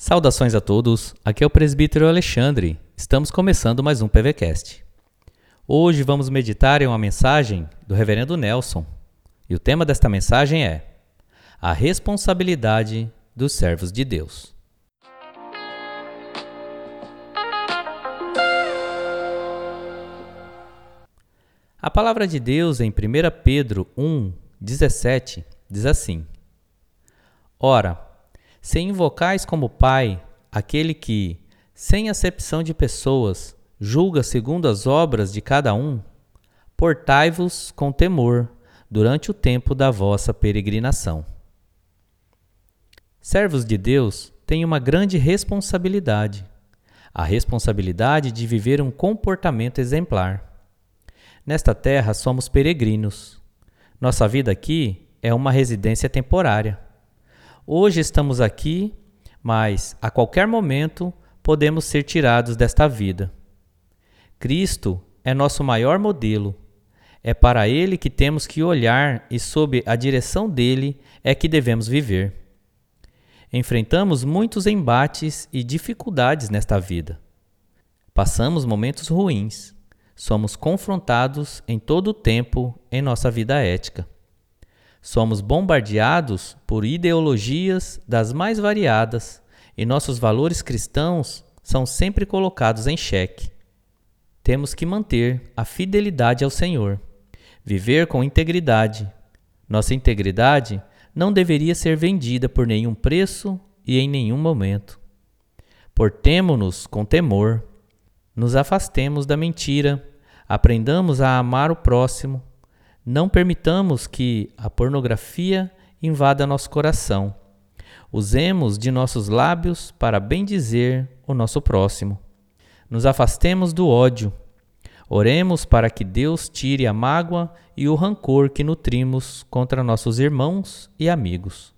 Saudações a todos, aqui é o presbítero Alexandre. Estamos começando mais um PVCast. Hoje vamos meditar em uma mensagem do reverendo Nelson. E o tema desta mensagem é A responsabilidade dos servos de Deus. A palavra de Deus em 1 Pedro 1, 17 diz assim: Ora, se invocais como Pai aquele que, sem acepção de pessoas, julga segundo as obras de cada um, portai-vos com temor durante o tempo da vossa peregrinação. Servos de Deus têm uma grande responsabilidade, a responsabilidade de viver um comportamento exemplar. Nesta terra somos peregrinos. Nossa vida aqui é uma residência temporária. Hoje estamos aqui, mas a qualquer momento podemos ser tirados desta vida. Cristo é nosso maior modelo. É para ele que temos que olhar e, sob a direção dele, é que devemos viver. Enfrentamos muitos embates e dificuldades nesta vida. Passamos momentos ruins. Somos confrontados em todo o tempo em nossa vida ética. Somos bombardeados por ideologias das mais variadas e nossos valores cristãos são sempre colocados em xeque. Temos que manter a fidelidade ao Senhor, viver com integridade. Nossa integridade não deveria ser vendida por nenhum preço e em nenhum momento. Portemo-nos com temor, nos afastemos da mentira, aprendamos a amar o próximo não permitamos que a pornografia invada nosso coração. Usemos de nossos lábios para bendizer o nosso próximo. Nos afastemos do ódio. Oremos para que Deus tire a mágoa e o rancor que nutrimos contra nossos irmãos e amigos.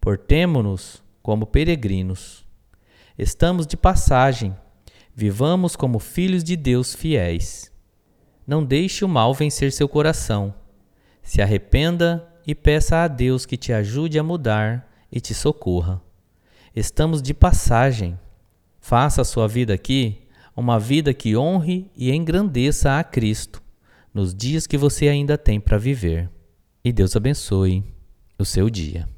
Portemo-nos como peregrinos. Estamos de passagem. Vivamos como filhos de Deus fiéis. Não deixe o mal vencer seu coração. Se arrependa e peça a Deus que te ajude a mudar e te socorra. Estamos de passagem. Faça a sua vida aqui uma vida que honre e engrandeça a Cristo nos dias que você ainda tem para viver. E Deus abençoe o seu dia.